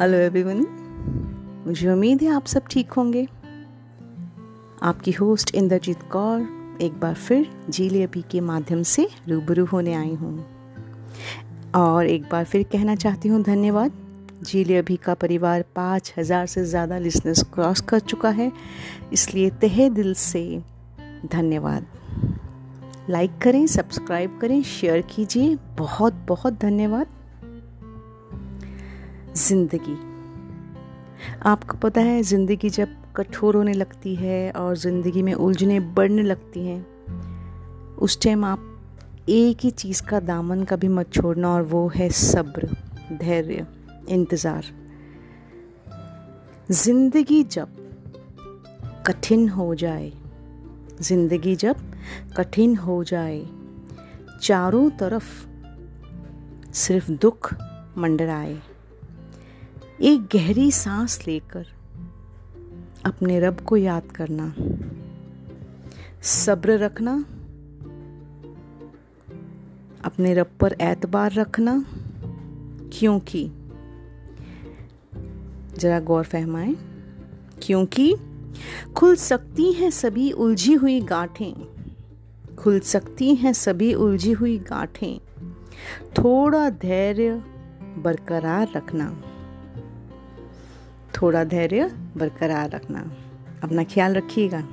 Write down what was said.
Hello everyone मुझे उम्मीद है आप सब ठीक होंगे। आपकी होस्ट इंद्रजीत कौर एक बार फिर जीली अभी के माध्यम से रूबरू होने आई हूँ। और एक बार फिर कहना चाहती हूँ धन्यवाद। जीली अभी का परिवार पाँच हज़ार से ज़्यादा लिसनर्स क्रॉस कर चुका है। इसलिए तहे दिल से धन्यवाद। लाइक करें सब्सक्राइब करें शेयर कीजिए। बहुत बहुत धन्यवाद। ज़िंदगी। आपको पता है, ज़िंदगी जब कठोर होने लगती है और ज़िंदगी में उलझने बढ़ने लगती हैं, उस टाइम आप एक ही चीज़ का दामन कभी मत छोड़ना और वो है सब्र, धैर्य, इंतज़ार। ज़िंदगी जब कठिन हो जाए, ज़िंदगी जब कठिन हो जाए, चारों तरफ़ सिर्फ़ दुख मंडराए। एक गहरी सांस लेकर अपने रब को याद करना, सब्र रखना, अपने रब पर एतबार रखना, क्योंकि, जरा गौर फहमाएँ क्योंकि खुल सकती हैं सभी उलझी हुई गांठें, खुल सकती हैं सभी उलझी हुई गांठें, थोड़ा धैर्य बरकरार रखना। थोड़ा धैर्य बरकरार रखना। अपना ख्याल रखिएगा।